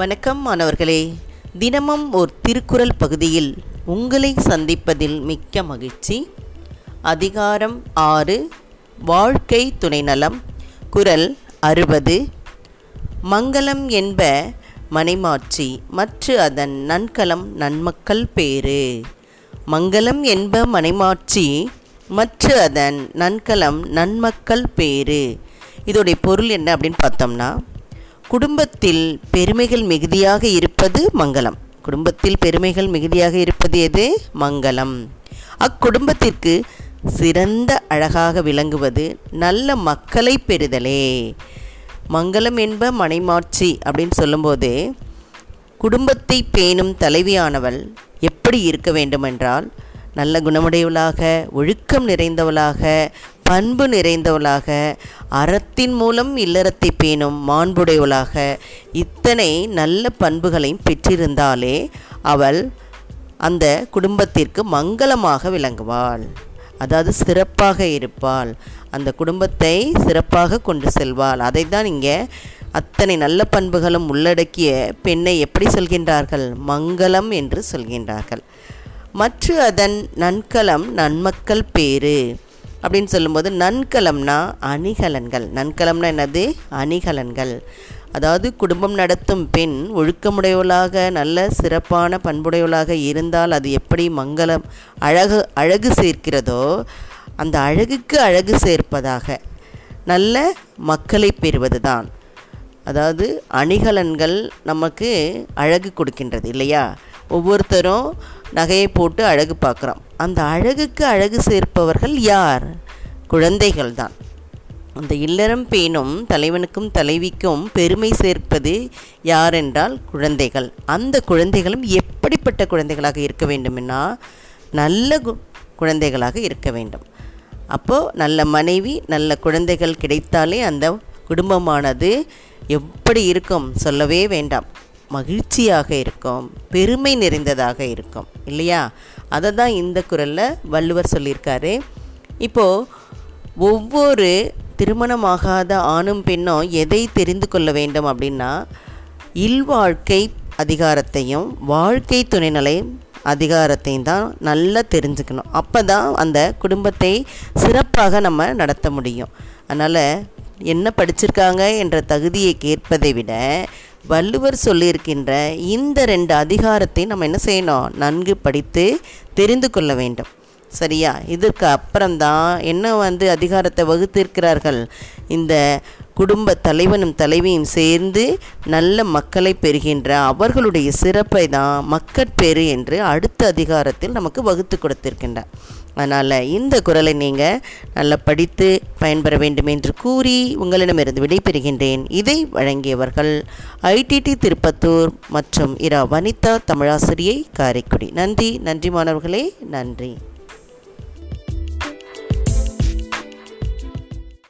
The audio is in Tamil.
வணக்கம் மாணவர்களே. தினமும் ஒரு திருக்குறள் பகுதியில் உங்களை சந்திப்பதில் மிக்க மகிழ்ச்சி. அதிகாரம் ஆறு வாழ்க்கை துணைநலம். குரல் அறுபது. மங்களம் என்ப மனைமாட்சி மற்ற அதன் நன்கலம் நன்மக்கள் பேறு. மங்களம் என்ப மனைமாட்சி மற்ற அதன் நன்கலம் நன்மக்கள் பேறு. இதோடைய பொருள் என்ன அப்படின்னு பார்த்தோம்னா குடும்பத்தில் பெருமைகள் மிகுதியாக இருப்பது மங்களம். குடும்பத்தில் பெருமைகள் மிகுதியாக இருப்பது எது? மங்களம். அக்குடும்பத்திற்கு சிறந்த அழகாக விளங்குவது நல்ல மக்களை பெறுதலே. மங்களம் என்ப மனைமாட்சி அப்படின்னு சொல்லும்போது குடும்பத்தை பேணும் தலைவியானவள் எப்படி இருக்க வேண்டுமென்றால் நல்ல குணமுடையவளாக ஒழுக்கம் நிறைந்தவளாக பண்பு நிறைந்தவளாக அறத்தின் மூலம் இல்லறத்தை பேணும் மாண்புடையவளாக இத்தனை நல்ல பண்புகளையும் பெற்றிருந்தாலே அவள் அந்த குடும்பத்திற்கு மங்களமாக விளங்குவாள். அதாவது சிறப்பாக இருப்பாள். அந்த குடும்பத்தை சிறப்பாக கொண்டு செல்வாள். அதை தான் இங்கே அத்தனை நல்ல பண்புகளும் உள்ளடக்கிய பெண்ணை எப்படி சொல்கின்றார்கள்? மங்களம் என்று சொல்கின்றார்கள். மற்ற அதன் நன்கலம் நன்மக்கள் பேறு. அப்படின்னு சொல்லும்போது நன்கலம்னா அணிகலன்கள். நன்கலம்னா என்னது? அணிகலன்கள். அதாவது குடும்பம் நடத்தும் பெண் ஒழுக்கமுடையவளாக நல்ல சிறப்பான பண்புடையவளாக இருந்தால் அது எப்படி மங்களம் அழகு அழகு சேர்க்கிறதோ அந்த அழகுக்கு அழகு சேர்ப்பதாக. நல்ல மக்களை பெறுவது தான் அதாவது அணிகலன்கள் நமக்கு அழகு கொடுக்கின்றது இல்லையா? ஒவ்வொருத்தரும் நகையை போட்டு அழகு பார்க்குறோம் அந்த அழகுக்கு அழகு சேர்ப்பவர்கள் யார்? குழந்தைகள் தான். அந்த இல்லறம் பேணும் தலைவனுக்கும் தலைவிக்கும் பெருமை சேர்ப்பது யாரென்றால் குழந்தைகள். அந்த குழந்தைகளும் எப்படிப்பட்ட குழந்தைகளாக இருக்க வேண்டுமென்னா நல்ல கு குழந்தைகளாக இருக்க வேண்டும். அப்போது நல்ல மனைவி நல்ல குழந்தைகள் கிடைத்தாலே அந்த குடும்பமானது எப்படி இருக்கும் சொல்லவே வேண்டாம். மகிழ்ச்சியாக இருக்கும் பெருமை நிறைந்ததாக இருக்கும் இல்லையா? அதை தான் இந்த குரலில் வள்ளுவர் சொல்லியிருக்காரு. இப்போது ஒவ்வொரு திருமணமாகாத ஆணும் பெண்ணும் எதை தெரிந்து கொள்ள வேண்டும் அப்படின்னா இல்வாழ்க்கை அதிகாரத்தையும் வாழ்க்கை துணைநிலை அதிகாரத்தையும் தான் நல்லா தெரிஞ்சுக்கணும். அப்போ தான் அந்த குடும்பத்தை சிறப்பாக நம்ம நடத்த முடியும். அதனால் என்ன படிச்சிருக்காங்க என்ற தகுதியை கேட்பதை விட வள்ளுவர் சொல்லியிருக்கின்ற இந்த ரெண்டு அதிகாரத்தை நம்ம என்ன செய்யணும்? நன்கு படித்து தெரிந்து கொள்ள வேண்டும். சரியா? இதற்கு அப்புறம்தான் என்ன வந்து அதிகாரத்தை வகுத்திருக்கிறார்கள்? இந்த குடும்ப தலைவனும் தலைவியும் சேர்ந்து நல்ல மக்களை பெறுகின்ற அவர்களுடைய சிறப்பை தான் மக்கட்பேறு என்று அடுத்த அதிகாரத்தில் நமக்கு வகுத்து கொடுத்திருக்கின்றார். அதனால் இந்த குரலை நீங்கள் நல்லா படித்து பயன்பெற வேண்டும் என்று கூறி உங்களிடமிருந்து விடைபெறுகின்றேன். இதை வழங்கியவர்கள் ஐடிடி திருப்பத்தூர் மற்றும் இரா வனிதா தமிழாசிரியை காரைக்குடி. நன்றி நன்றி மாணவர்களே நன்றி.